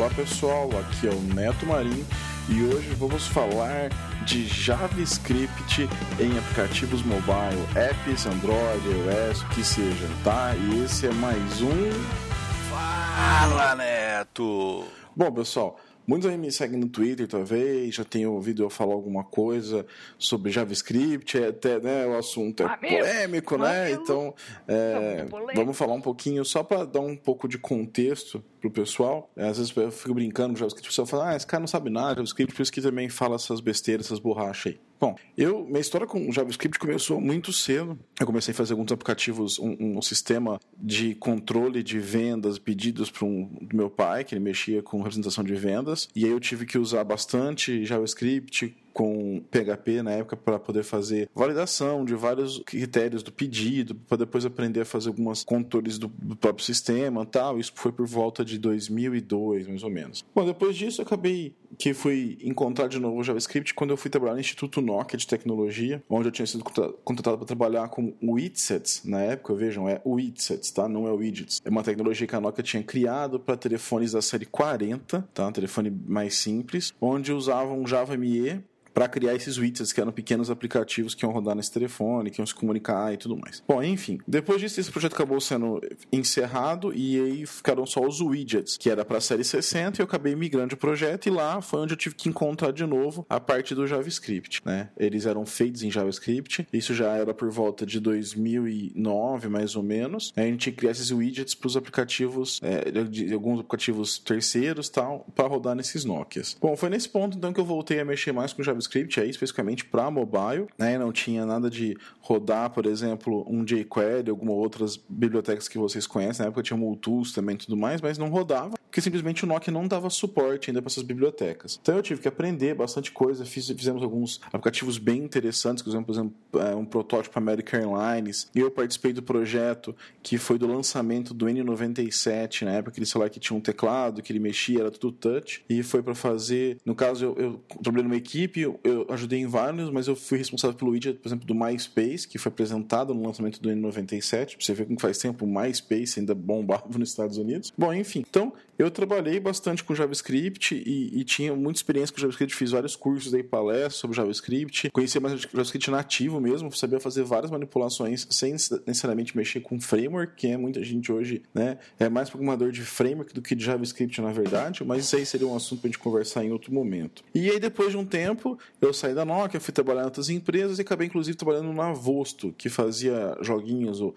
Olá pessoal, aqui é o Neto Marinho e hoje vamos falar de JavaScript em aplicativos mobile, apps, Android, iOS, o que seja, tá? E esse é mais um. Fala Neto! Bom pessoal, Muitos aí me seguem no Twitter, talvez, já tenham ouvido eu falar alguma coisa sobre JavaScript, é até né, o assunto é Amigo, polêmico, né? Então, é, vamos falar um pouquinho, só para dar um pouco de contexto pro pessoal. Às vezes eu fico brincando com JavaScript, o pessoal fala, ah, esse cara não sabe nada, JavaScript, por isso que também fala essas besteiras, essas borrachas aí. Bom, eu, minha história com JavaScript começou muito cedo. Eu comecei a fazer alguns aplicativos, um, um sistema de controle de vendas, pedidos para um do meu pai, que ele mexia com representação de vendas. E aí eu tive que usar bastante JavaScript, com PHP na época para poder fazer validação de vários critérios do pedido, para depois aprender a fazer algumas controles do, do, próprio sistema tal. Isso foi por volta de 2002, mais ou menos. Bom, depois disso eu acabei que fui encontrar de novo o JavaScript quando eu fui trabalhar no Instituto Nokia de Tecnologia, onde eu tinha sido contratado para trabalhar com widgets na época. Vejam, é widgets, tá? Não é widgets. É uma tecnologia que a Nokia tinha criado para telefones da série 40, tá? Um telefone mais simples, onde usavam Java ME para criar esses widgets, que eram pequenos aplicativos que iam rodar nesse telefone, que iam se comunicar e tudo mais. Bom, enfim, depois disso, esse projeto acabou sendo encerrado e aí ficaram só os widgets, que era para a série 60, e eu acabei migrando o projeto e lá foi onde eu tive que encontrar de novo a parte do JavaScript, né? Eles eram feitos em JavaScript, isso já era por volta de 2009, mais ou menos. Aí a gente criar esses widgets para os aplicativos, é, de alguns aplicativos terceiros tal, para rodar nesses Nokias. Bom, foi nesse ponto então que eu voltei a mexer mais com JavaScript JavaScript aí especificamente para mobile, né? Não tinha nada de rodar, por exemplo, um jQuery, alguma outras bibliotecas que vocês conhecem. Na época tinha o Multools também e tudo mais, mas não rodava porque simplesmente o Nokia não dava suporte ainda para essas bibliotecas. Então eu tive que aprender bastante coisa, Fiz, fizemos alguns aplicativos bem interessantes, por exemplo, é, um protótipo American Airlines, e eu participei do projeto que foi do lançamento do N97, na época aquele celular que tinha um teclado, que ele mexia, era tudo touch, e foi para fazer, no caso eu, eu trabalhei numa equipe, eu, eu, ajudei em vários, mas eu fui responsável pelo widget, por exemplo, do MySpace, que foi apresentado no lançamento do N97, pra você ver como faz tempo o MySpace ainda bombava nos Estados Unidos. Bom, enfim, então eu trabalhei bastante com JavaScript e, e, tinha muita experiência com JavaScript, fiz vários cursos aí, palestras sobre JavaScript, conhecia mais JavaScript nativo mesmo, sabia fazer várias manipulações sem necessariamente mexer com framework, que é muita gente hoje, né, é mais programador de framework do que de JavaScript na verdade, mas isso aí seria um assunto para a gente conversar em outro momento. E aí depois de um tempo, eu saí da Nokia, fui trabalhar em outras empresas e acabei inclusive trabalhando na Vosto, que fazia joguinhos, o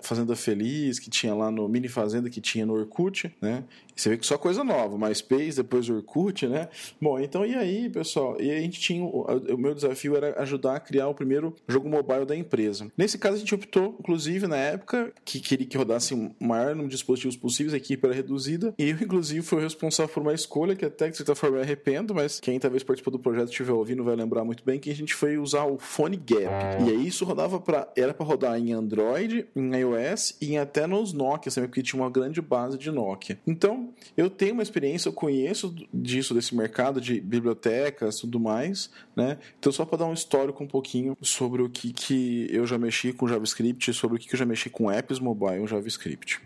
Fazenda Feliz, que tinha lá no Mini Fazenda, que tinha no Orkut, né, você vê que só coisa nova, MySpace, depois Orkut, né? Bom, então e aí, pessoal? E a gente tinha. O meu desafio era ajudar a criar o primeiro jogo mobile da empresa. Nesse caso, a gente optou, inclusive, na época, que queria que rodasse o maior número de dispositivos possíveis, a equipe era reduzida. E eu, inclusive, fui responsável por uma escolha que até, de certa forma, eu arrependo, mas quem talvez participou do projeto estiver ouvindo vai lembrar muito bem que a gente foi usar o Phone Gap. E aí isso rodava para Era para rodar em Android, em iOS e até nos Nokia, também, porque tinha uma grande base de Nokia. Então, eu tenho uma experiência, eu conheço disso, desse mercado de bibliotecas e tudo mais, né? Então, só para dar um histórico um pouquinho sobre o que, que eu já mexi com JavaScript, sobre o que, que eu já mexi com apps mobile JavaScript.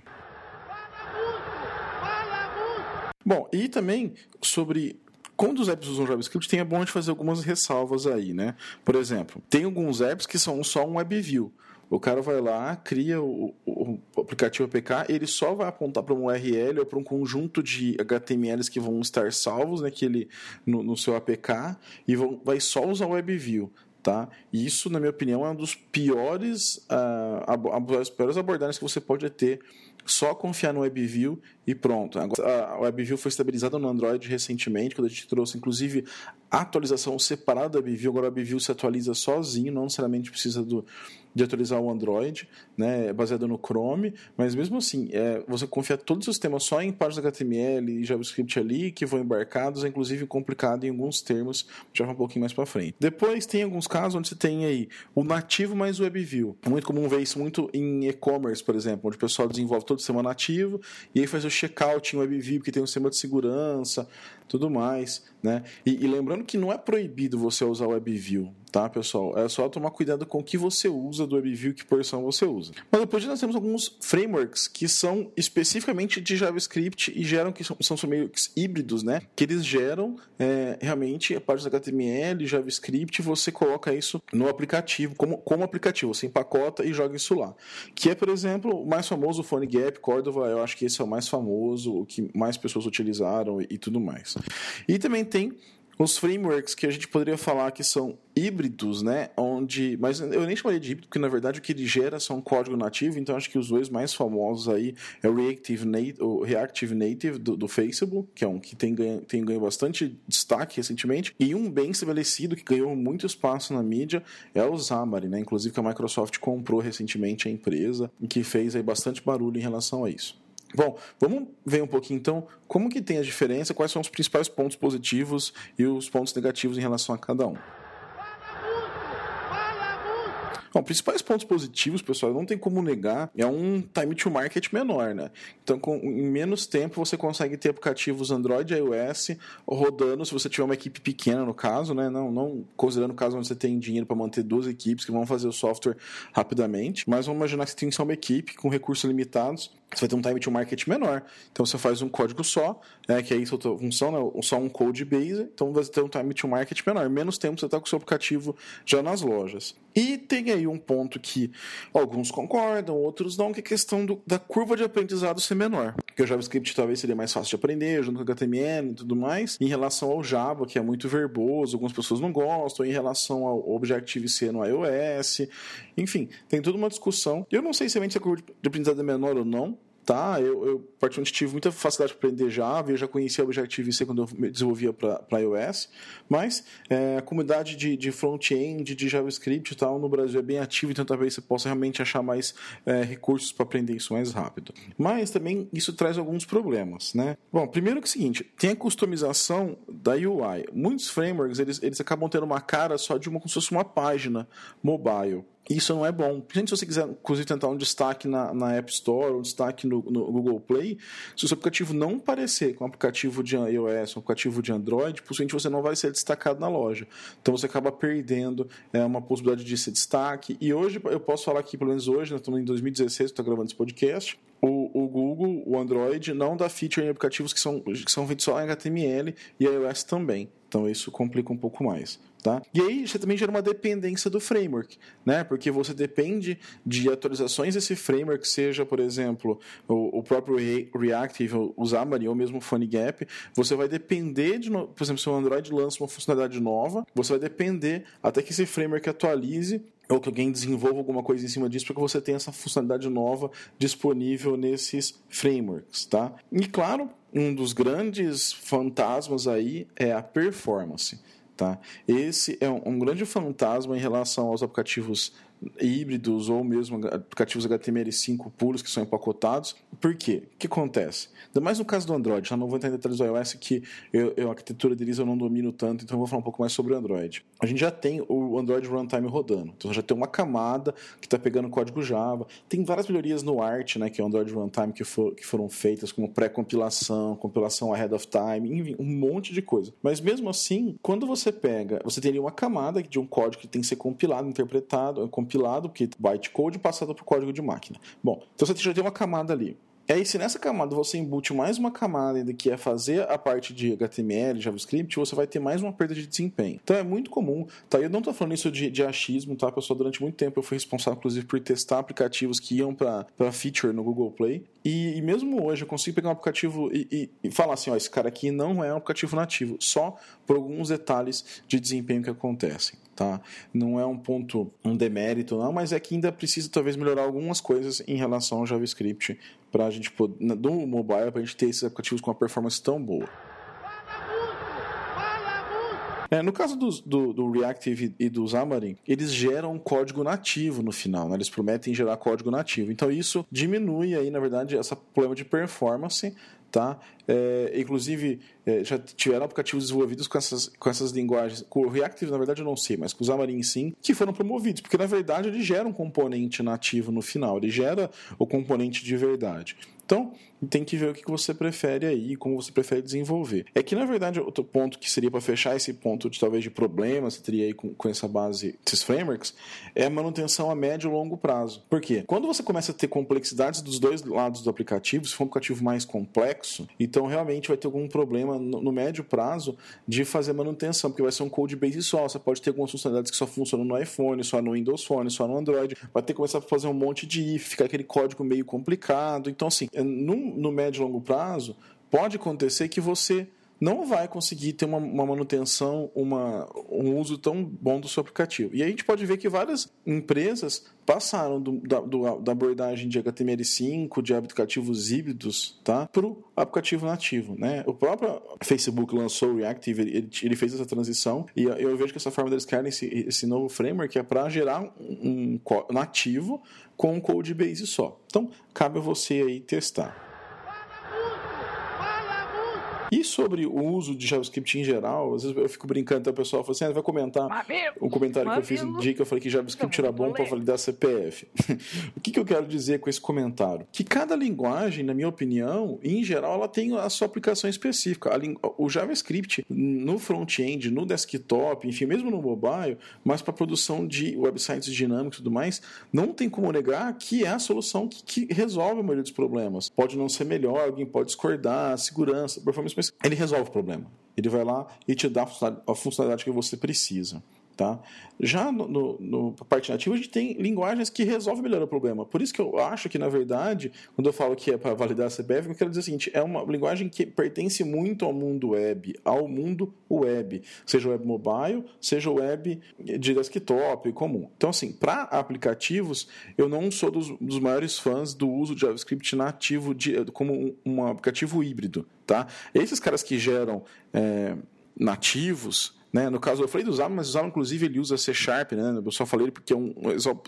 Bom, e também sobre quando os apps usam JavaScript, tem é bom de fazer algumas ressalvas aí, né? Por exemplo, tem alguns apps que são só um WebView. O cara vai lá, cria o, o, o aplicativo APK, ele só vai apontar para um URL ou para um conjunto de HTMLs que vão estar salvos naquele, no, no seu APK e vão, vai só usar o WebView. Tá? Isso, na minha opinião, é um dos piores, uh, as piores abordagens que você pode ter só confiar no WebView e pronto. Agora, a WebView foi estabilizada no Android recentemente, quando a gente trouxe, inclusive, a atualização separada do WebView. Agora o WebView se atualiza sozinho, não necessariamente precisa do, de atualizar o Android, né, baseado no Chrome, mas mesmo assim, é, você confia todos os sistemas só em páginas HTML e JavaScript ali, que vão embarcados, é inclusive complicado em alguns termos, já um pouquinho mais para frente. Depois tem alguns casos onde você tem aí o nativo mais o WebView. É muito comum ver isso muito em e-commerce, por exemplo, onde o pessoal desenvolve todo o sistema nativo e aí faz o checkout em WebView, porque tem um sistema de segurança, tudo mais, né? E, e lembrando que não é proibido você usar o WebView, tá, pessoal? É só tomar cuidado com o que você usa do WebView, que porção você usa. Mas depois nós temos alguns frameworks que são especificamente de JavaScript e geram que são, são frameworks híbridos, né? Que eles geram é, realmente a parte do HTML, JavaScript, você coloca isso no aplicativo, como, como aplicativo, você empacota e joga isso lá. Que é, por exemplo, o mais famoso, o PhoneGap, Cordova, eu acho que esse é o mais famoso, o que mais pessoas utilizaram e, e tudo mais. E também tem os frameworks que a gente poderia falar que são híbridos, né? Onde, mas eu nem chamaria de híbrido, porque na verdade o que ele gera são código nativo, então acho que os dois mais famosos aí é o Reactive Native, o Reactive Native do, do Facebook, que é um que tem ganho, tem ganho bastante destaque recentemente, e um bem estabelecido que ganhou muito espaço na mídia é o Xamarin, né? Inclusive que a Microsoft comprou recentemente a empresa que fez aí bastante barulho em relação a isso. Bom, vamos ver um pouquinho então como que tem a diferença, quais são os principais pontos positivos e os pontos negativos em relação a cada um. Bom, principais pontos positivos, pessoal, não tem como negar, é um time to market menor, né? Então, com, em menos tempo, você consegue ter aplicativos Android e iOS rodando, se você tiver uma equipe pequena, no caso, né? Não, não considerando o caso onde você tem dinheiro para manter duas equipes que vão fazer o software rapidamente, mas vamos imaginar que você tem só uma equipe com recursos limitados, você vai ter um time to market menor. Então você faz um código só, né, que é isso a função, né, só um code base, então você ter um time to market menor. Menos tempo você está com o seu aplicativo já nas lojas. E tem aí um ponto que alguns concordam, outros não, que é a questão do, da curva de aprendizado ser menor. Porque o JavaScript talvez seria mais fácil de aprender, junto com HTML e tudo mais, em relação ao Java, que é muito verboso, algumas pessoas não gostam, em relação ao Objective-C no iOS, enfim, tem toda uma discussão. Eu não sei se a curva de aprendizado é menor ou não, tá? Eu, eu particularmente tive muita facilidade para aprender Java, eu já conhecia o Objective-C quando eu desenvolvia para iOS, mas é, a comunidade de, de front-end, de JavaScript e tal, no Brasil é bem ativa, então talvez você possa realmente achar mais é, recursos para aprender isso mais rápido. Mas também isso traz alguns problemas, né? Bom, primeiro que é o seguinte, tem a customização da UI. Muitos frameworks, eles, eles acabam tendo uma cara só de uma, como se fosse uma página mobile. Isso não é bom. Se você quiser, inclusive, tentar um destaque na, na App Store, um destaque no, no, Google Play, se o seu aplicativo não parecer com um aplicativo de iOS, um aplicativo de Android, possivelmente você não vai ser destacado na loja. Então você acaba perdendo é, uma possibilidade de ser destaque. E hoje, eu posso falar aqui, pelo menos hoje, nós estamos em 2016, estou gravando esse podcast, o, o, Google, o Android, não dá feature em aplicativos que são, que são feitos só em HTML e iOS também. Então isso complica um pouco mais. Tá? E aí você também gera uma dependência do framework, né? Porque você depende de atualizações desse framework, seja, por exemplo, o, o próprio Reactive, o Xamarin ou mesmo o PhoneGap, você vai depender de, por exemplo, se o Android lança uma funcionalidade nova, você vai depender até que esse framework atualize ou que alguém desenvolva alguma coisa em cima disso para que você tenha essa funcionalidade nova disponível nesses frameworks, tá? E claro, um dos grandes fantasmas aí é a performance. Tá? Esse é um, um grande fantasma em relação aos aplicativos híbridos ou mesmo aplicativos HTML5 puros que são empacotados. Por quê? O que acontece? Ainda mais no caso do Android, já não vou entrar em detalhes do iOS que eu, eu, a arquitetura deles eu não domino tanto, então eu vou falar um pouco mais sobre o Android. A gente já tem o Android Runtime rodando, então já tem uma camada que está pegando código Java. Tem várias melhorias no Art, né, que é o Android Runtime, que, for, que foram feitas como pré-compilação, compilação ahead of time, enfim, um monte de coisa. Mas mesmo assim, quando você pega, você teria uma camada de um código que tem que ser compilado, interpretado, compilado, porque bytecode passado para o código de máquina. Bom, então você já tem uma camada ali. E aí, se nessa camada você embute mais uma camada que é fazer a parte de HTML, JavaScript, você vai ter mais uma perda de desempenho. Então é muito comum, tá? Eu não estou falando isso de, de achismo, tá, pessoal? Durante muito tempo eu fui responsável, inclusive, por testar aplicativos que iam para feature no Google Play. E, e, mesmo hoje eu consigo pegar um aplicativo e, e, e, falar assim: ó, esse cara aqui não é um aplicativo nativo, só por alguns detalhes de desempenho que acontecem. Tá? Não é um ponto, um demérito, não, mas é que ainda precisa talvez melhorar algumas coisas em relação ao JavaScript para a gente poder, no mobile, para a gente ter esses aplicativos com uma performance tão boa. É, no caso do, do, Reactive e do Xamarin, eles geram um código nativo no final, né? eles prometem gerar código nativo. Então isso diminui aí, na verdade, esse problema de performance tá? É, inclusive, é, já tiveram aplicativos desenvolvidos com essas, com essas linguagens. Com o Reactive, na verdade, eu não sei, mas com o Xamarin sim, que foram promovidos, porque na verdade ele gera um componente nativo no final, ele gera o componente de verdade. Então, tem que ver o que você prefere aí, como você prefere desenvolver. É que, na verdade, outro ponto que seria para fechar esse ponto de talvez de problemas que teria aí com, com essa base, esses frameworks, é a manutenção a médio e longo prazo. Por quê? Quando você começa a ter complexidades dos dois lados do aplicativo, se for um aplicativo mais complexo, então realmente vai ter algum problema no, no médio prazo de fazer manutenção, porque vai ser um code base só. Você pode ter algumas funcionalidades que só funcionam no iPhone, só no Windows Phone, só no Android. Vai ter que começar a fazer um monte de if, ficar aquele código meio complicado. Então, assim, no, no médio e longo prazo, pode acontecer que você não vai conseguir ter uma, uma, manutenção, uma, um uso tão bom do seu aplicativo. E a gente pode ver que várias empresas passaram do, da, do, da, abordagem de HTML5, de aplicativos híbridos, tá, para o aplicativo nativo. Né? O próprio Facebook lançou o Reactive, ele, ele, fez essa transição, e eu vejo que essa forma deles querem esse, esse novo framework é para gerar um, um nativo com um code base só. Então, cabe a você aí testar. E sobre o uso de JavaScript em geral, às vezes eu fico brincando, então o pessoal fala assim, ah, vai comentar o comentário que eu fiz no dia que eu falei que JavaScript era bom para validar CPF. o que, que eu quero dizer com esse comentário? Que cada linguagem, na minha opinião, em geral, ela tem a sua aplicação específica. O JavaScript no front-end, no desktop, enfim, mesmo no mobile, mas para produção de websites dinâmicos e tudo mais, não tem como negar que é a solução que, que resolve a maioria dos problemas. Pode não ser melhor, alguém pode discordar, segurança, performance mas ele resolve o problema. Ele vai lá e te dá a funcionalidade que você precisa. Tá? Já no, no, no, parte nativa, a gente tem linguagens que resolvem melhor o problema. Por isso que eu acho que, na verdade, quando eu falo que é para validar a CBF, eu quero dizer o seguinte: é uma linguagem que pertence muito ao mundo web, ao mundo web, seja web mobile, seja web de desktop comum. Então, assim, para aplicativos, eu não sou dos, dos, maiores fãs do uso de JavaScript nativo de, como um, um, aplicativo híbrido. Tá? Esses caras que geram é, nativos né? No caso, eu falei do Zama, mas o Zama, inclusive, ele usa C Sharp, né? Eu só falei porque é um,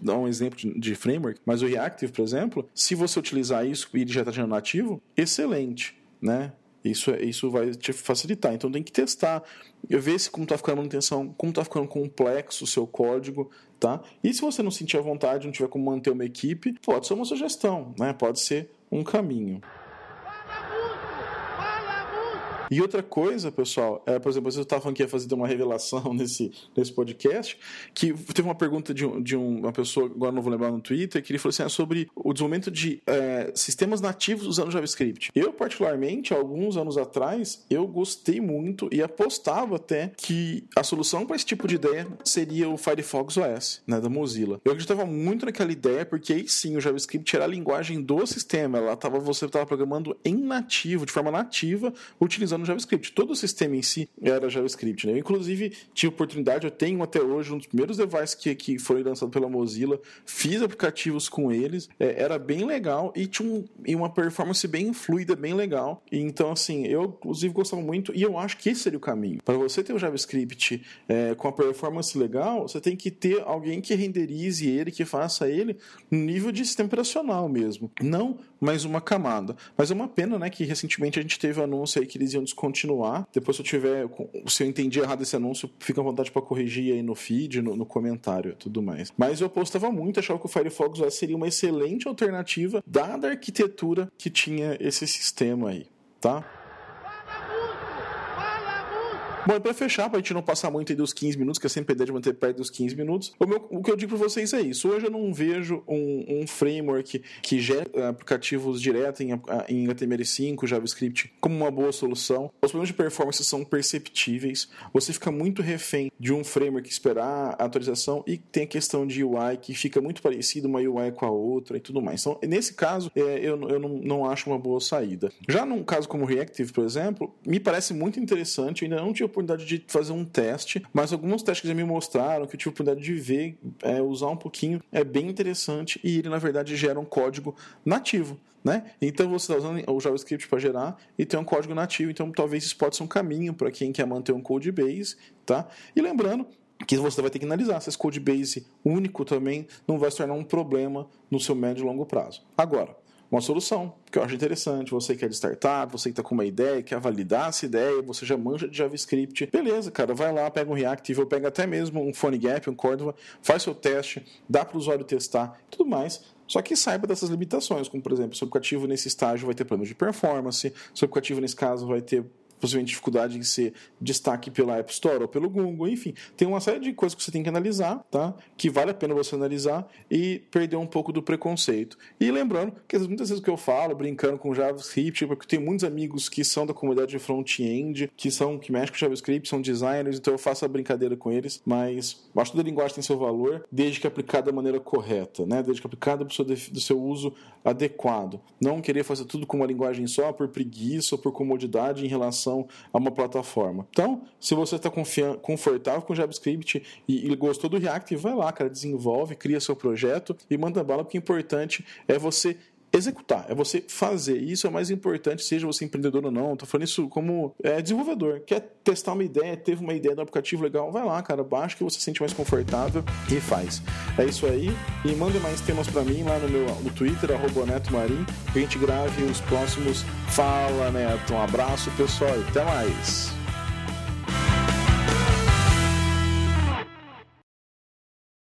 dar um exemplo de, de, framework, mas o Reactive, por exemplo, se você utilizar isso e ele já está gerando nativo, excelente, né? Isso, é, isso vai te facilitar. Então tem que testar, ver se como está ficando a manutenção, como está ficando complexo o seu código, tá? E se você não sentir a vontade, não tiver como manter uma equipe, pode ser uma sugestão, né? Pode ser um caminho. E outra coisa, pessoal, é, por exemplo, eu estava falando que ia fazer uma revelação nesse, nesse podcast, que teve uma pergunta de, de uma pessoa, agora não vou lembrar no Twitter, que ele falou assim, ah, sobre o desenvolvimento de é, sistemas nativos usando JavaScript. Eu, particularmente, alguns anos atrás, eu gostei muito e apostava até que a solução para esse tipo de ideia seria o Firefox OS, né, da Mozilla. Eu acreditava muito naquela ideia, porque aí sim o JavaScript era a linguagem do sistema, ela tava, você estava programando em nativo, de forma nativa, utilizando no JavaScript. Todo o sistema em si era JavaScript. Né? Eu, inclusive, tive oportunidade, eu tenho até hoje um dos primeiros devices que, que foi lançado pela Mozilla, fiz aplicativos com eles, é, era bem legal e tinha um, e uma performance bem fluida, bem legal. E, então, assim, eu, inclusive, gostava muito e eu acho que esse seria o caminho. Para você ter o JavaScript é, com a performance legal, você tem que ter alguém que renderize ele, que faça ele no nível de sistema operacional mesmo. Não mais uma camada. Mas é uma pena, né, que recentemente a gente teve anúncio aí que eles iam descontinuar. Depois, se eu tiver, se eu entendi errado esse anúncio, fica à vontade para corrigir aí no feed, no, no comentário tudo mais. Mas eu apostava muito, achava que o Firefox OS seria uma excelente alternativa, dada a arquitetura que tinha esse sistema aí, tá? Bom, e pra fechar, pra gente não passar muito aí dos 15 minutos, que eu sempre ideia de manter perto dos 15 minutos, o, meu, o que eu digo pra vocês é isso. Hoje eu não vejo um, um framework que gera aplicativos direto em, em HTML5, JavaScript, como uma boa solução. Os problemas de performance são perceptíveis. Você fica muito refém de um framework esperar a atualização e tem a questão de UI que fica muito parecido uma UI com a outra e tudo mais. Então, nesse caso, é, eu, eu não, não acho uma boa saída. Já num caso como o Reactive, por exemplo, me parece muito interessante. Ainda não tive oportunidade de fazer um teste, mas alguns testes que já me mostraram que eu tive a oportunidade de ver, é, usar um pouquinho, é bem interessante e ele, na verdade, gera um código nativo. Né? Então você está usando o JavaScript para gerar e tem um código nativo, então talvez isso pode ser um caminho para quem quer manter um code base, tá? E lembrando que você vai ter que analisar se esse code base único também não vai se tornar um problema no seu médio e longo prazo. Agora, uma solução que eu acho interessante. Você que é de startup, você que está com uma ideia, quer validar essa ideia, você já manja de JavaScript. Beleza, cara, vai lá, pega um React, ou pega até mesmo um PhoneGap, um Cordova, faz seu teste, dá para o usuário testar, tudo mais. Só que saiba dessas limitações, como por exemplo, seu aplicativo nesse estágio vai ter problemas de performance, seu aplicativo nesse caso vai ter possivelmente dificuldade em ser destaque pela App Store ou pelo Google, enfim, tem uma série de coisas que você tem que analisar, tá? Que vale a pena você analisar e perder um pouco do preconceito. E lembrando que muitas vezes que eu falo, brincando com JavaScript, porque tem muitos amigos que são da comunidade de front-end, que são que mexem com JavaScript, são designers, então eu faço a brincadeira com eles, mas acho que toda linguagem tem seu valor, desde que aplicada da maneira correta, né? Desde que aplicada seu, do seu uso adequado. Não querer fazer tudo com uma linguagem só por preguiça ou por comodidade em relação relação a uma plataforma. Então, se você está confortável com JavaScript e, e, gostou do React, vai lá, cara, desenvolve, cria seu projeto e manda bala, porque o importante é você executar, é você fazer. E isso é mais importante, seja você empreendedor ou não. Estou falando isso como é, desenvolvedor. Quer testar uma ideia, teve uma ideia do aplicativo legal, vai lá, cara, baixa que você se sente mais confortável e faz. É isso aí. E manda mais temas para mim lá no meu no Twitter, Neto Marim, que a gente grave os próximos Fala Neto. Um abraço, pessoal, e até mais.